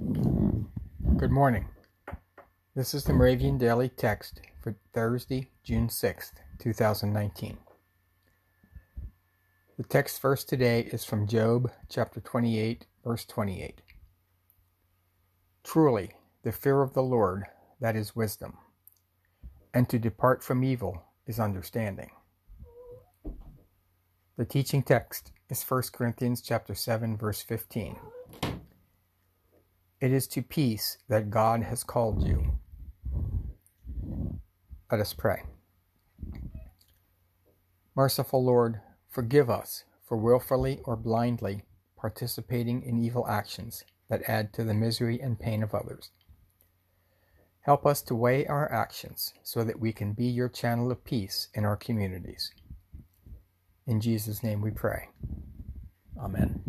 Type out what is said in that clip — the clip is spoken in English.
Good morning. This is the Moravian Daily Text for Thursday, June 6th, 2019. The text verse today is from Job chapter 28, verse 28. Truly, the fear of the Lord, that is wisdom, and to depart from evil is understanding. The teaching text is 1 Corinthians chapter 7 verse 15. It is to peace that God has called you. Let us pray. Merciful Lord, forgive us for willfully or blindly participating in evil actions that add to the misery and pain of others. Help us to weigh our actions so that we can be your channel of peace in our communities. In Jesus' name we pray. Amen.